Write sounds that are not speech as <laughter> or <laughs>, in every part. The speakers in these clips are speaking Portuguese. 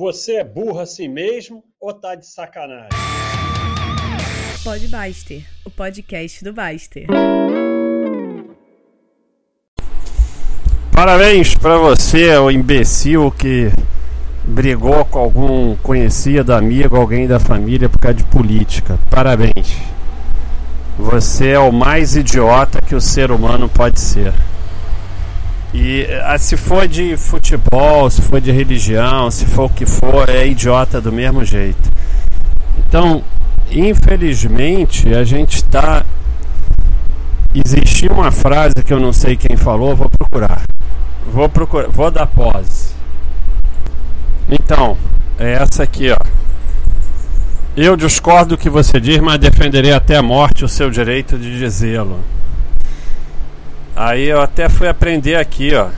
Você é burro assim mesmo ou tá de sacanagem? Pode Baster, o podcast do Baster. Parabéns para você, o imbecil que brigou com algum conhecido, amigo, alguém da família por causa de política. Parabéns. Você é o mais idiota que o ser humano pode ser. E ah, se for de futebol, se for de religião, se for o que for, é idiota do mesmo jeito. Então, infelizmente, a gente está. Existia uma frase que eu não sei quem falou, vou procurar. Vou procurar, vou dar pause. Então, é essa aqui, ó. Eu discordo do que você diz, mas defenderei até a morte o seu direito de dizê-lo. Aí eu até fui aprender aqui, ó.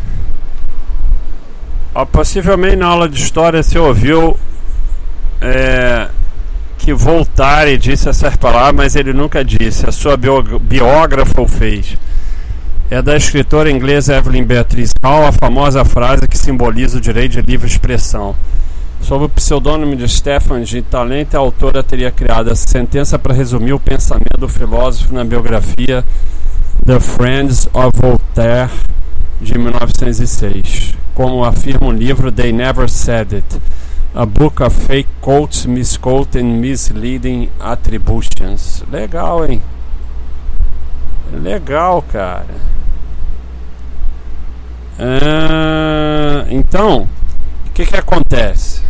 ó possivelmente na aula de história você ouviu é, que Voltaire disse essas palavras, mas ele nunca disse. A sua biógrafa o fez. É da escritora inglesa Evelyn Beatriz Hall a famosa frase que simboliza o direito de livre expressão. Sob o pseudônimo de Stefan de Talente, a autora teria criado essa sentença para resumir o pensamento do filósofo na biografia The Friends of Voltaire de 1906. Como afirma o livro They Never Said It, a book of fake quotes, misquote and misleading attributions. Legal, hein? Legal, cara. Ah, então, o que que acontece?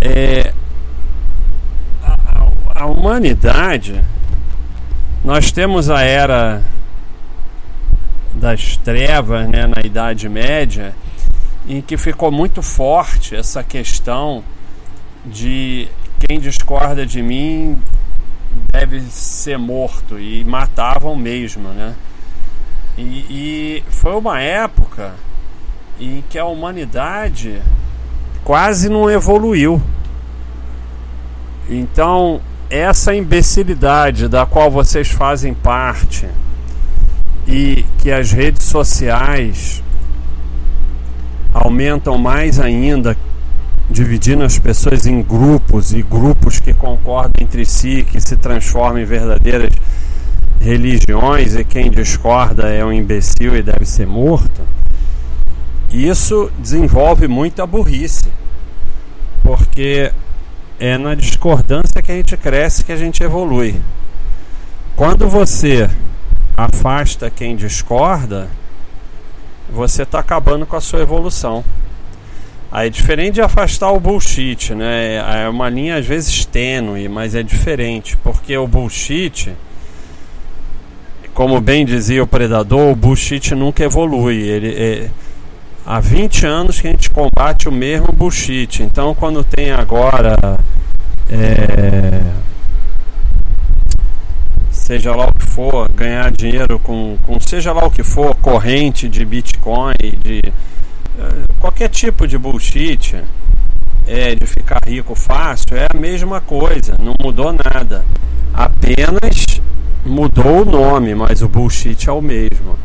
É, a, a humanidade, nós temos a era das trevas, né, na Idade Média, em que ficou muito forte essa questão de quem discorda de mim deve ser morto e matavam mesmo, né? E, e foi uma época em que a humanidade quase não evoluiu. Então, essa imbecilidade da qual vocês fazem parte e que as redes sociais aumentam mais ainda, dividindo as pessoas em grupos e grupos que concordam entre si, que se transformam em verdadeiras religiões e quem discorda é um imbecil e deve ser morto. Isso desenvolve muita burrice, porque é na discordância que a gente cresce, que a gente evolui. Quando você afasta quem discorda, você está acabando com a sua evolução. Aí, diferente de afastar o bullshit, né? É uma linha às vezes tênue, mas é diferente, porque o bullshit como bem dizia o predador, o bullshit nunca evolui. Ele é, há 20 anos que a gente combate o mesmo bullshit. Então, quando tem agora é, seja lá o que for, ganhar dinheiro com, com seja lá o que for, corrente de Bitcoin, de é, qualquer tipo de bullshit, é, de ficar rico fácil, é a mesma coisa, não mudou nada. Apenas Mudou o nome, mas o bullshit é o mesmo.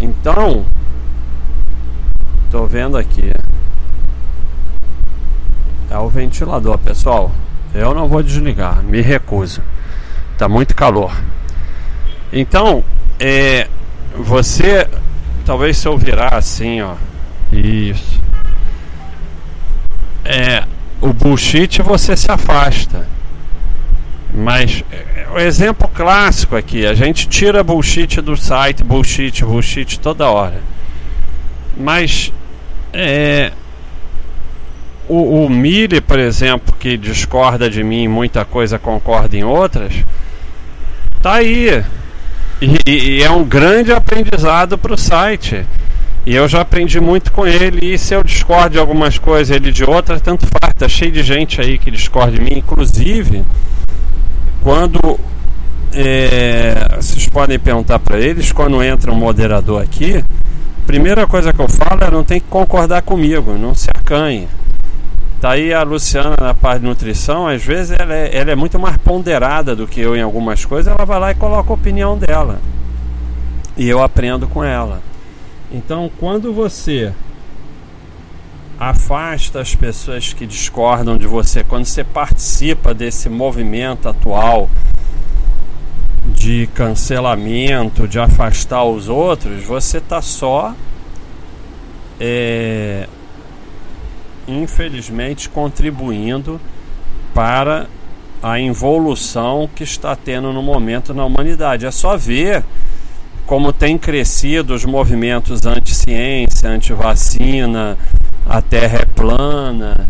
Então, tô vendo aqui. É o ventilador, pessoal. Eu não vou desligar, me recuso. Tá muito calor. Então, é, você talvez se ouvirá assim, ó. Isso. É, o bullshit você se afasta. Mas é, o exemplo clássico aqui, a gente tira bullshit do site, bullshit, bullshit toda hora. Mas é, o, o Mille, por exemplo, que discorda de mim, muita coisa concorda em outras, tá aí. E, e é um grande aprendizado para o site. E eu já aprendi muito com ele. E se eu discordo de algumas coisas, ele de outras, tanto faz. Tá cheio de gente aí que discorda de mim. Inclusive, quando é, vocês podem perguntar para eles, quando entra um moderador aqui, primeira coisa que eu falo é não tem que concordar comigo, não se acanhe. Tá aí a Luciana na parte de nutrição, às vezes ela é, ela é muito mais ponderada do que eu em algumas coisas, ela vai lá e coloca a opinião dela. E eu aprendo com ela. Então, quando você afasta as pessoas que discordam de você, quando você participa desse movimento atual de cancelamento, de afastar os outros, você está só, é, infelizmente, contribuindo para a involução que está tendo no momento na humanidade. É só ver como tem crescido os movimentos anti-ciência, anti-vacina, a terra é plana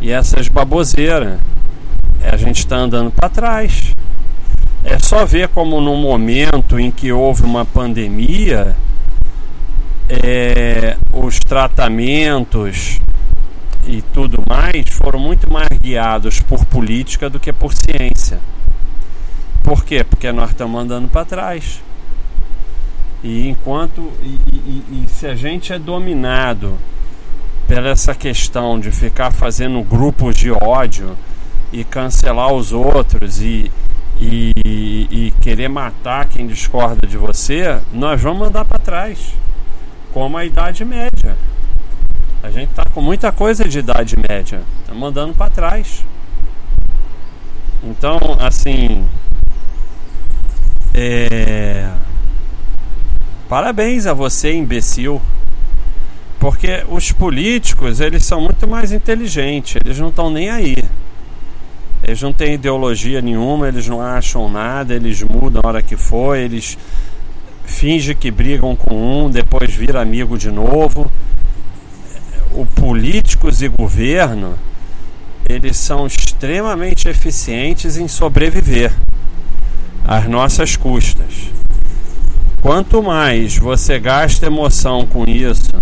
e essas baboseiras. É, a gente está andando para trás. É só ver como no momento em que houve uma pandemia, é, os tratamentos e tudo mais foram muito mais guiados por política do que por ciência. Por quê? Porque nós estamos andando para trás. E enquanto e, e, e, se a gente é dominado pela essa questão de ficar fazendo grupos de ódio e cancelar os outros e, e, e querer matar quem discorda de você, nós vamos andar para trás, como a Idade Média. A gente está com muita coisa de Idade Média, estamos andando para trás. Então, assim, é... parabéns a você, imbecil. Porque os políticos, eles são muito mais inteligentes, eles não estão nem aí. Eles não têm ideologia nenhuma, eles não acham nada, eles mudam a hora que for, eles fingem que brigam com um, depois vira amigo de novo. O políticos e governo, eles são extremamente eficientes em sobreviver às nossas custas. Quanto mais você gasta emoção com isso,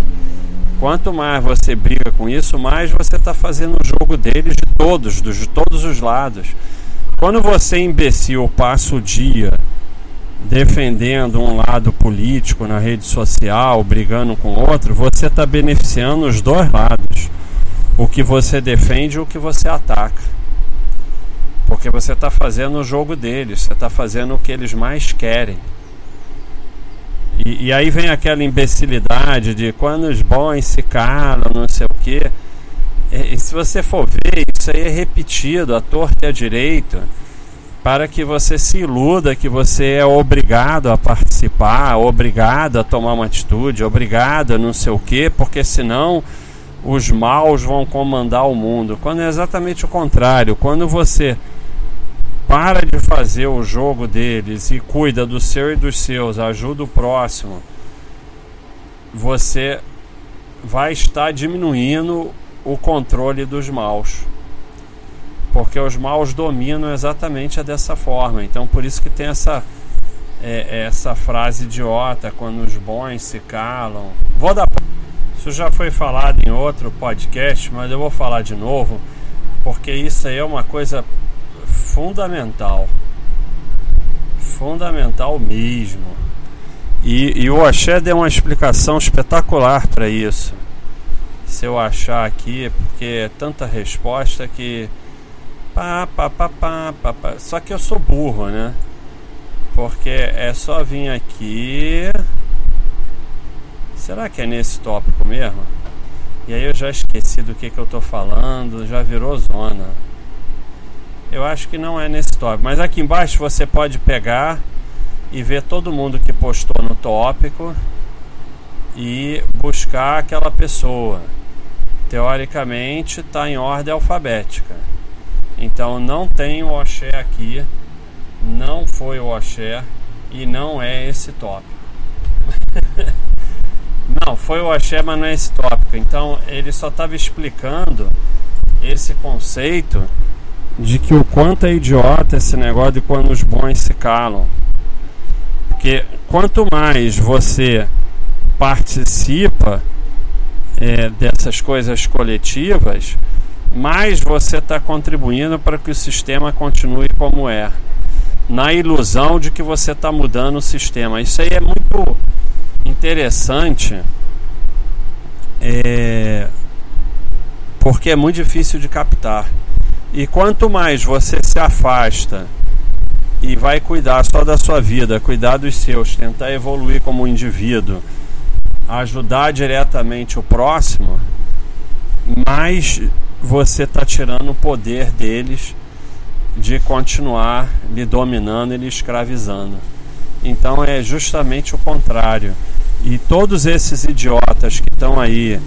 Quanto mais você briga com isso, mais você está fazendo o jogo deles de todos, de todos os lados. Quando você, imbecil, passa o dia defendendo um lado político na rede social, brigando com outro, você está beneficiando os dois lados. O que você defende e o que você ataca. Porque você está fazendo o jogo deles, você está fazendo o que eles mais querem. E, e, aí vem aquela imbecilidade de quando os bons se calam, não sei o quê. E, e se você for ver, isso aí é repetido à torta e à direita para que você se iluda que você é obrigado a participar, obrigado a tomar uma atitude, obrigado a não sei o quê, porque senão os maus vão comandar o mundo. Quando é exatamente o contrário, quando você para de fazer o jogo deles e cuida do seu e dos seus, ajuda o próximo, você vai estar diminuindo o controle dos maus. Porque os maus dominam exatamente dessa forma. Então por isso que tem essa é, essa frase idiota quando os bons se calam. Vou dar isso já foi falado em outro podcast, mas eu vou falar de novo, porque isso aí é uma coisa fundamental. Fundamental mesmo. E, e o Axé deu uma explicação espetacular para isso. Se eu achar aqui, porque é tanta resposta que. Pá, pá, pá, pá, pá, pá. Só que eu sou burro, né? Porque é só vir aqui. Será que é nesse tópico mesmo? E aí eu já esqueci do que, que eu tô falando, já virou zona. Eu acho que não é nesse tópico. Mas aqui embaixo você pode pegar e ver todo mundo que postou no tópico e buscar aquela pessoa. Teoricamente está em ordem alfabética. Então não tem o Oxé aqui, não foi o Oxé e não é esse tópico. <laughs> não, foi o Oxé, mas não é esse tópico. Então ele só estava explicando esse conceito de que o quanto é idiota esse negócio de quando os bons se calam. Porque quanto mais você participa é, dessas coisas coletivas, mais você está contribuindo para que o sistema continue como é. Na ilusão de que você está mudando o sistema. Isso aí é muito interessante. É, porque é muito difícil de captar. E quanto mais você se afasta e vai cuidar só da sua vida, cuidar dos seus, tentar evoluir como indivíduo, ajudar diretamente o próximo, mais você está tirando o poder deles de continuar lhe dominando e lhe escravizando. Então é justamente o contrário. E todos esses idiotas que estão aí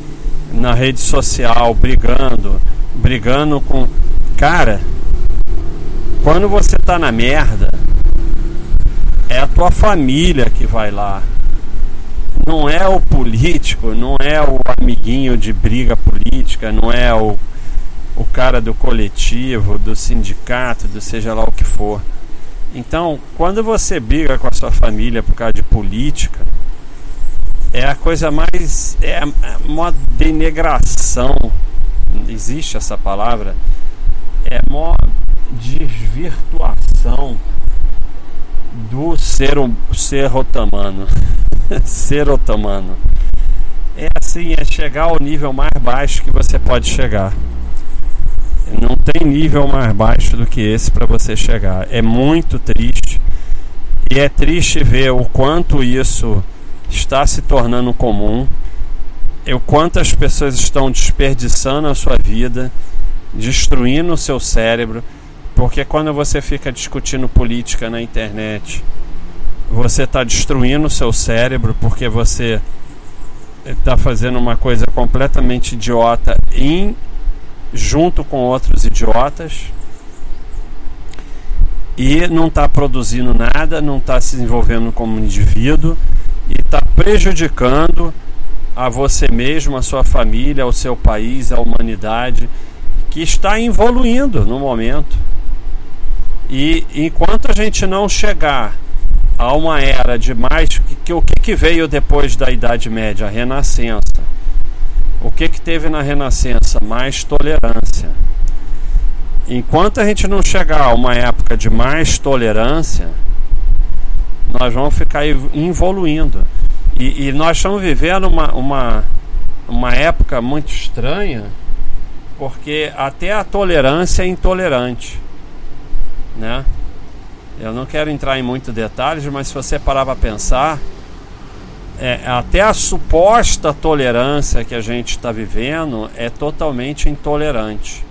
na rede social brigando, brigando com. Cara, quando você tá na merda, é a tua família que vai lá. Não é o político, não é o amiguinho de briga política, não é o, o cara do coletivo, do sindicato, do seja lá o que for. Então, quando você briga com a sua família por causa de política, é a coisa mais. É uma denegração. Existe essa palavra? É uma desvirtuação do ser, ser otomano. <laughs> ser otomano. É assim, é chegar ao nível mais baixo que você pode chegar. Não tem nível mais baixo do que esse para você chegar. É muito triste. E é triste ver o quanto isso está se tornando comum. O quanto as pessoas estão desperdiçando a sua vida, destruindo o seu cérebro. Porque quando você fica discutindo política na internet, você está destruindo o seu cérebro porque você está fazendo uma coisa completamente idiota em junto com outros idiotas e não está produzindo nada, não está se desenvolvendo como indivíduo e está prejudicando a você mesmo, a sua família, ao seu país, a humanidade que está evoluindo no momento. E enquanto a gente não chegar a uma era de mais que, que o que, veio depois da Idade Média, a Renascença, o que, que teve na Renascença? Mais tolerância. Enquanto a gente não chegar a uma época de mais tolerância, nós vamos ficar evoluindo. E, e nós estamos vivendo uma, uma, uma época muito estranha, porque até a tolerância é intolerante. Né? Eu não quero entrar em muitos detalhes, mas se você parar para pensar, é, até a suposta tolerância que a gente está vivendo é totalmente intolerante.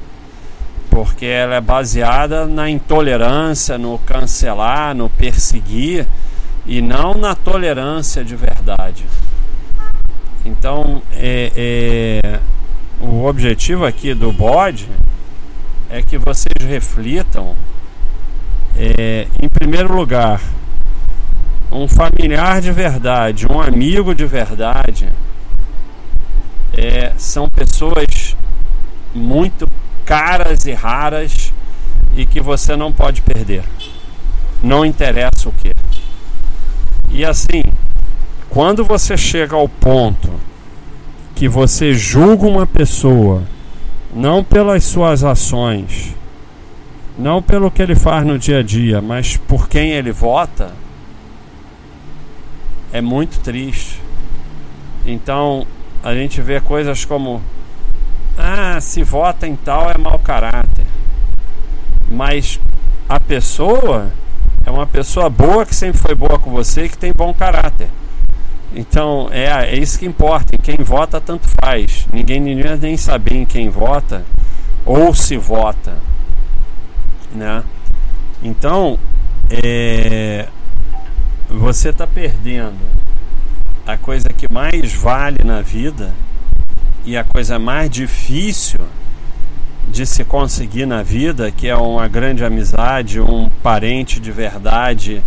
Porque ela é baseada na intolerância, no cancelar, no perseguir e não na tolerância de verdade. Então, é, é, o objetivo aqui do bode é que vocês reflitam, é, em primeiro lugar, um familiar de verdade, um amigo de verdade, é, são pessoas muito caras e raras e que você não pode perder. Não interessa o que. E assim, quando você chega ao ponto que você julga uma pessoa não pelas suas ações, não pelo que ele faz no dia a dia, mas por quem ele vota, é muito triste. Então a gente vê coisas como ah, se vota em tal é mau caráter. Mas a pessoa é uma pessoa boa que sempre foi boa com você e que tem bom caráter. Então é, é isso que importa. Em quem vota, tanto faz. Ninguém, ninguém nem saber em quem vota ou se vota. Né? Então, é, você está perdendo a coisa que mais vale na vida e a coisa mais difícil de se conseguir na vida, que é uma grande amizade, um parente de verdade,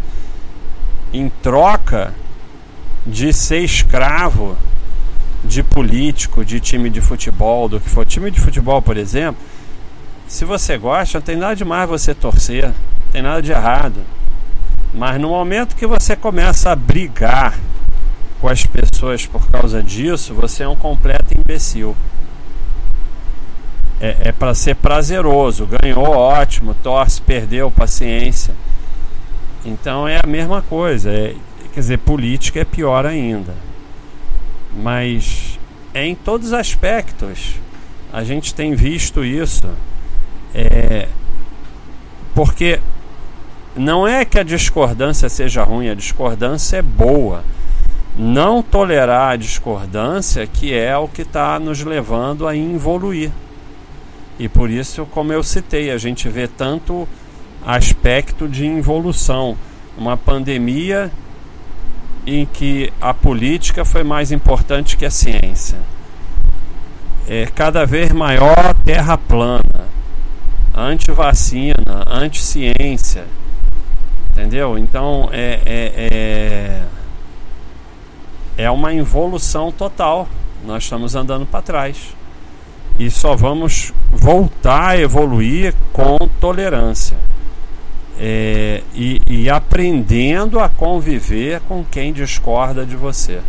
em troca de ser escravo de político, de time de futebol, do que for. Time de futebol, por exemplo, se você gosta, não tem nada de mais você torcer, não tem nada de errado. Mas no momento que você começa a brigar com as pessoas por causa disso, você é um completo imbecil. É, é para ser prazeroso. Ganhou, ótimo. Torce, perdeu, paciência. Então é a mesma coisa. É, quer dizer, política é pior ainda. Mas é em todos os aspectos. A gente tem visto isso. É, porque não é que a discordância seja ruim, a discordância é boa. não tolerar a discordância que é o que está nos levando a evoluir. E por isso, como eu citei, a gente vê tanto aspecto de involução. Uma pandemia em que a política foi mais importante que a ciência. É cada vez maior terra plana, anti-vacina, anti-ciência. Entendeu? Então é, é, é, é uma involução total. Nós estamos andando para trás e só vamos voltar a evoluir com tolerância é, e, e aprendendo a conviver com quem discorda de você.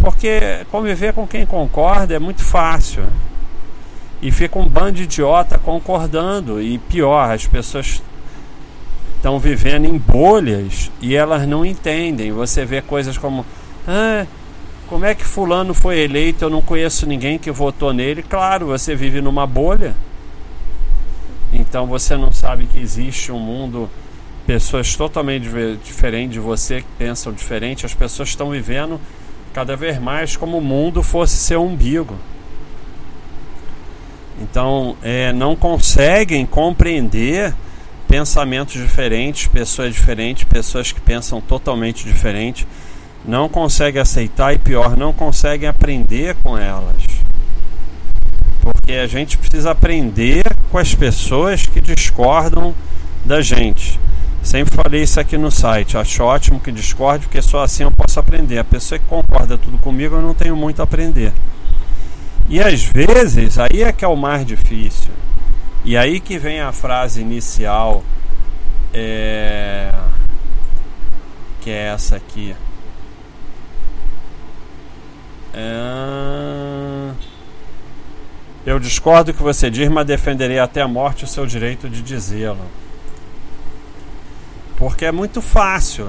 Porque conviver com quem concorda é muito fácil. E fica um bando de idiota concordando. E pior, as pessoas estão vivendo em bolhas e elas não entendem. Você vê coisas como. Ah, como é que fulano foi eleito? Eu não conheço ninguém que votou nele. Claro, você vive numa bolha. Então você não sabe que existe um mundo, pessoas totalmente diferentes de você que pensam diferente. As pessoas estão vivendo cada vez mais como o mundo fosse seu umbigo. Então, é, não conseguem compreender pensamentos diferentes, pessoas diferentes, pessoas que pensam totalmente diferente não consegue aceitar e pior, não consegue aprender com elas. Porque a gente precisa aprender com as pessoas que discordam da gente. Sempre falei isso aqui no site. Acho ótimo que discorde, porque só assim eu posso aprender. A pessoa que concorda tudo comigo, eu não tenho muito a aprender. E às vezes, aí é que é o mais difícil. E aí que vem a frase inicial, é... que é essa aqui. É... Eu discordo do que você diz, mas defenderei até a morte o seu direito de dizê-lo. Porque é muito fácil.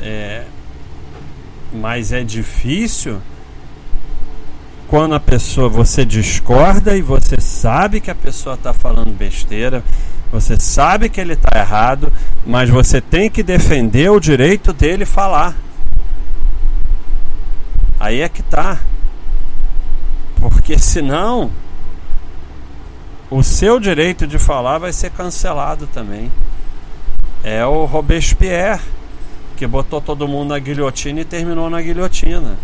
É... Mas é difícil quando a pessoa você discorda e você sabe que a pessoa está falando besteira, você sabe que ele está errado, mas você tem que defender o direito dele falar. Aí é que tá. Porque senão o seu direito de falar vai ser cancelado também. É o Robespierre que botou todo mundo na guilhotina e terminou na guilhotina.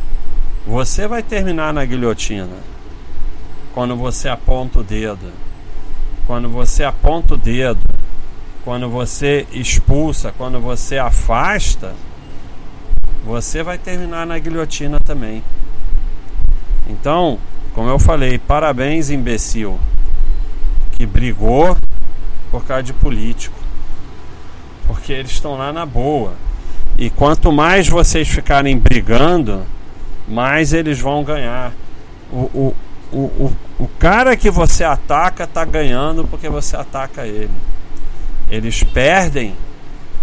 Você vai terminar na guilhotina quando você aponta o dedo. Quando você aponta o dedo, quando você expulsa, quando você afasta, você vai terminar na guilhotina também. Então, como eu falei, parabéns, imbecil, que brigou por causa de político, porque eles estão lá na boa. E quanto mais vocês ficarem brigando, mais eles vão ganhar. O, o, o, o, cara que você ataca está ganhando porque você ataca ele. Eles perdem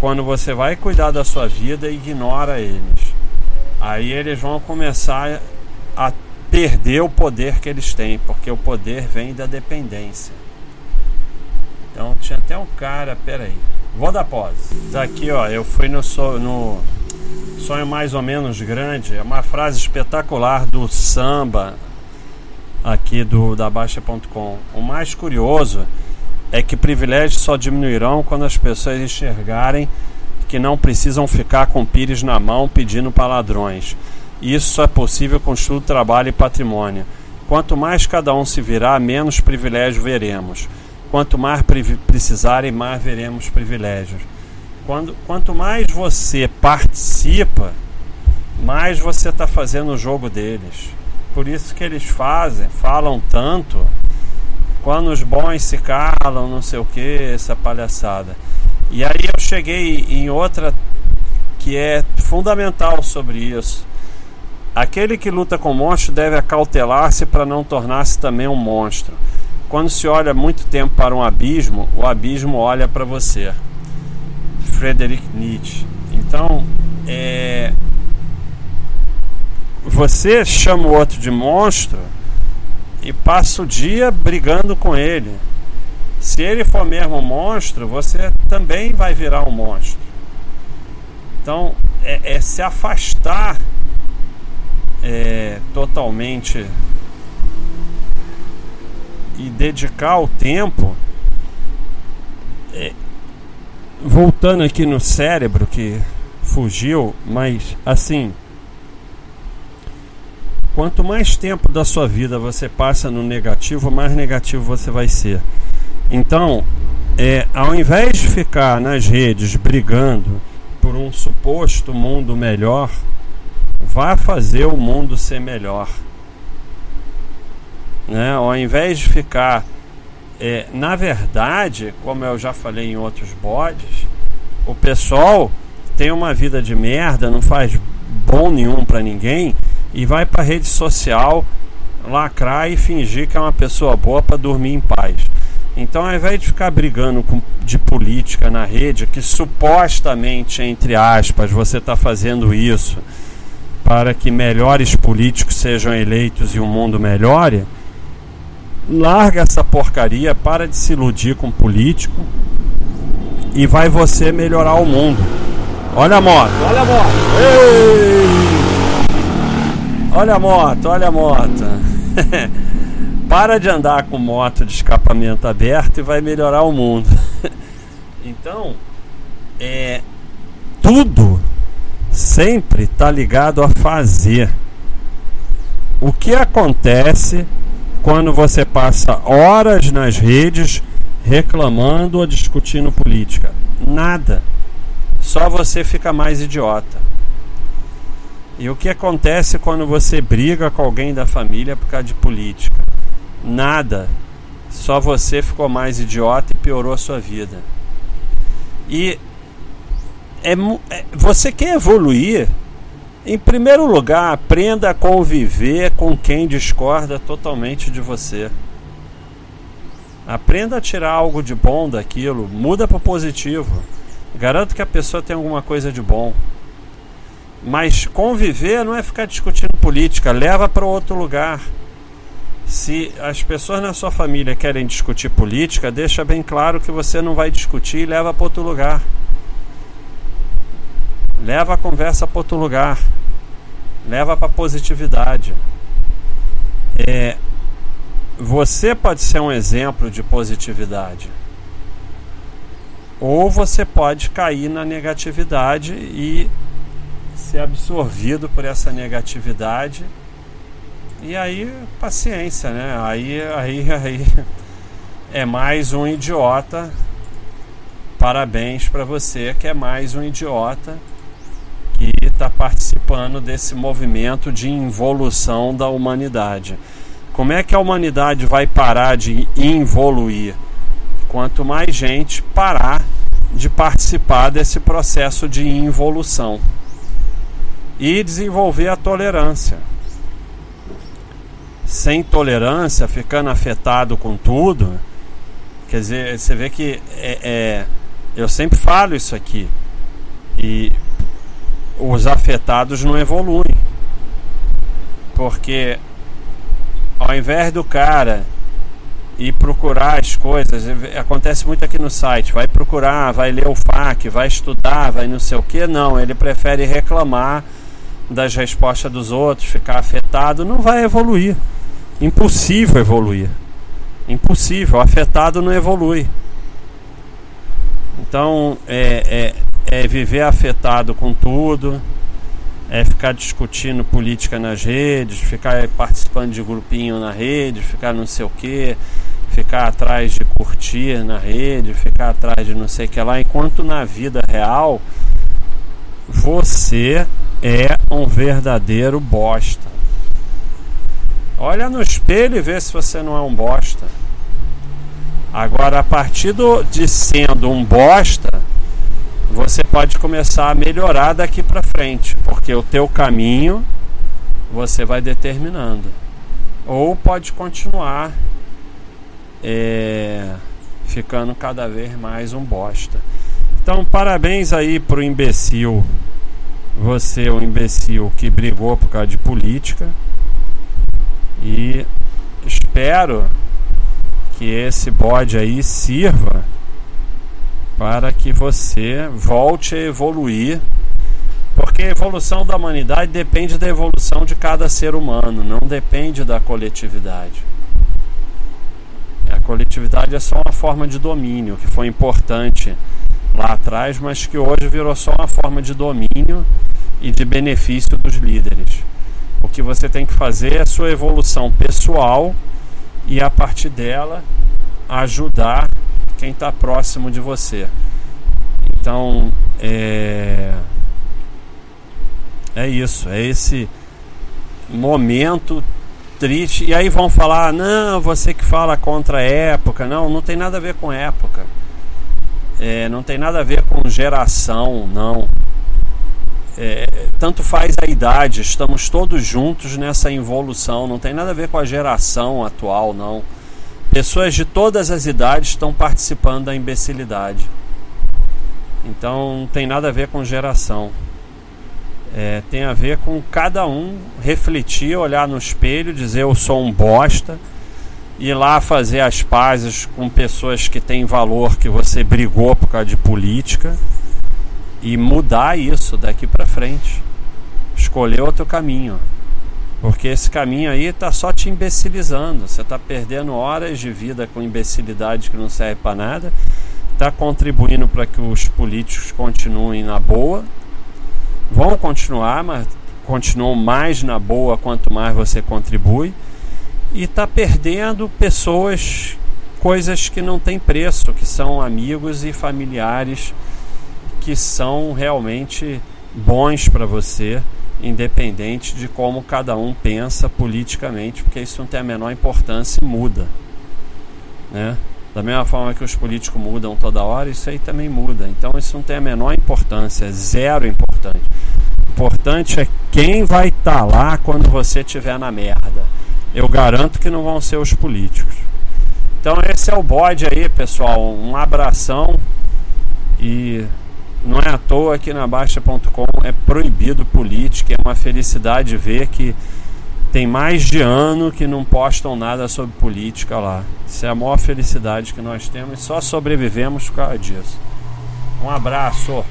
quando você vai cuidar da sua vida e ignora eles. Aí eles vão começar a perder o poder que eles têm, porque o poder vem da dependência. Então tinha até um cara, peraí, vou dar pause. Daqui ó, eu fui no, no sonho mais ou menos grande, é uma frase espetacular do samba aqui do da Baixa.com. O mais curioso é que privilégios só diminuirão quando as pessoas enxergarem que não precisam ficar com pires na mão pedindo para ladrões. Isso só é possível com estudo, trabalho e patrimônio. Quanto mais cada um se virar, menos privilégio veremos. Quanto mais precisarem, mais veremos privilégios. Quando, quanto mais você participa, mais você está fazendo o jogo deles. Por isso que eles fazem, falam tanto quando os bons se calam, não sei o que, essa palhaçada. E aí eu cheguei em outra que é fundamental sobre isso. Aquele que luta com monstro deve acautelar-se para não tornar-se também um monstro. Quando se olha muito tempo para um abismo, o abismo olha para você. Friedrich Nietzsche. Então, é... você chama o outro de monstro e passa o dia brigando com ele. Se ele for mesmo um monstro, você também vai virar um monstro. Então, é, é se afastar é, totalmente e dedicar o tempo é, voltando aqui no cérebro que fugiu, mas assim, quanto mais tempo da sua vida você passa no negativo, mais negativo você vai ser. Então, é, ao invés de ficar nas redes brigando por um suposto mundo melhor, vá fazer o mundo ser melhor. Né? Ao invés de ficar é, na verdade, como eu já falei em outros bodes, o pessoal tem uma vida de merda, não faz bom nenhum para ninguém e vai para rede social lacrar e fingir que é uma pessoa boa para dormir em paz. Então, ao invés de ficar brigando com, de política na rede, que supostamente, entre aspas, você está fazendo isso para que melhores políticos sejam eleitos e o mundo melhore, larga essa porcaria, para de se iludir com político e vai você melhorar o mundo. Olha a moto, olha a moto. Ei! Olha a moto, olha a moto. <laughs> para de andar com moto de escapamento aberto e vai melhorar o mundo. <laughs> então, é tudo sempre está ligado a fazer. O que acontece quando você passa horas nas redes reclamando ou discutindo política? Nada. Só você fica mais idiota. E o que acontece quando você briga com alguém da família por causa de política? Nada. Só você ficou mais idiota e piorou a sua vida. E é, é, você quer evoluir? Em primeiro lugar, aprenda a conviver com quem discorda totalmente de você. Aprenda a tirar algo de bom daquilo, muda para positivo. Garanto que a pessoa tem alguma coisa de bom. Mas conviver não é ficar discutindo política, leva para outro lugar. Se as pessoas na sua família querem discutir política, deixa bem claro que você não vai discutir e leva para outro lugar. Leva a conversa para outro lugar. Leva para positividade. É, você pode ser um exemplo de positividade. Ou você pode cair na negatividade e ser absorvido por essa negatividade. E aí, paciência, né? Aí, aí, <laughs> aí é mais um idiota. Parabéns para você que é mais um idiota está participando desse movimento de involução da humanidade. Como é que a humanidade vai parar de involuir? Quanto mais gente parar de participar desse processo de involução e desenvolver a tolerância. Sem tolerância, ficando afetado com tudo, quer dizer, você vê que é, é eu sempre falo isso aqui. E os afetados não evoluem. Porque ao invés do cara ir procurar as coisas, acontece muito aqui no site, vai procurar, vai ler o FAQ, vai estudar, vai não sei o que, não, ele prefere reclamar das respostas dos outros, ficar afetado, não vai evoluir. Impossível evoluir. Impossível, afetado não evolui. Então, é, é, é viver afetado com tudo, é ficar discutindo política nas redes, ficar participando de grupinho na rede, ficar não sei o que, ficar atrás de curtir na rede, ficar atrás de não sei o que lá, enquanto na vida real você é um verdadeiro bosta. Olha no espelho e vê se você não é um bosta. Agora, a partir do, de sendo um bosta, você pode começar a melhorar daqui para frente, porque o teu caminho você vai determinando. Ou pode continuar é, ficando cada vez mais um bosta. Então, parabéns aí pro imbecil. Você, o imbecil que brigou por causa de política. E espero que esse bode aí sirva para que você volte a evoluir, porque a evolução da humanidade depende da evolução de cada ser humano, não depende da coletividade. A coletividade é só uma forma de domínio que foi importante lá atrás, mas que hoje virou só uma forma de domínio e de benefício dos líderes. O que você tem que fazer é a sua evolução pessoal e a partir dela ajudar quem está próximo de você. Então é é isso, é esse momento triste. E aí vão falar: não, você que fala contra a época. Não, não tem nada a ver com época. É, não tem nada a ver com geração, não. É, tanto faz a idade, estamos todos juntos nessa involução, não tem nada a ver com a geração atual, não. Pessoas de todas as idades estão participando da imbecilidade. Então não tem nada a ver com geração. É, tem a ver com cada um refletir, olhar no espelho, dizer eu sou um bosta, ir lá fazer as pazes com pessoas que têm valor que você brigou por causa de política e mudar isso daqui para frente. Escolher outro caminho. Porque esse caminho aí está só te imbecilizando. Você está perdendo horas de vida com imbecilidade que não serve para nada. Está contribuindo para que os políticos continuem na boa vão continuar, mas continuam mais na boa quanto mais você contribui. E está perdendo pessoas, coisas que não têm preço, que são amigos e familiares que são realmente bons para você, independente de como cada um pensa politicamente, porque isso não tem a menor importância e muda. Né? Da mesma forma que os políticos mudam toda hora, isso aí também muda. Então isso não tem a menor importância, é zero importante. Importante é quem vai estar tá lá quando você estiver na merda. Eu garanto que não vão ser os políticos. Então esse é o bode aí, pessoal. Um abração e não é à toa que na Baixa.com é proibido política. É uma felicidade ver que tem mais de ano que não postam nada sobre política lá. Isso é a maior felicidade que nós temos e só sobrevivemos por causa disso. Um abraço.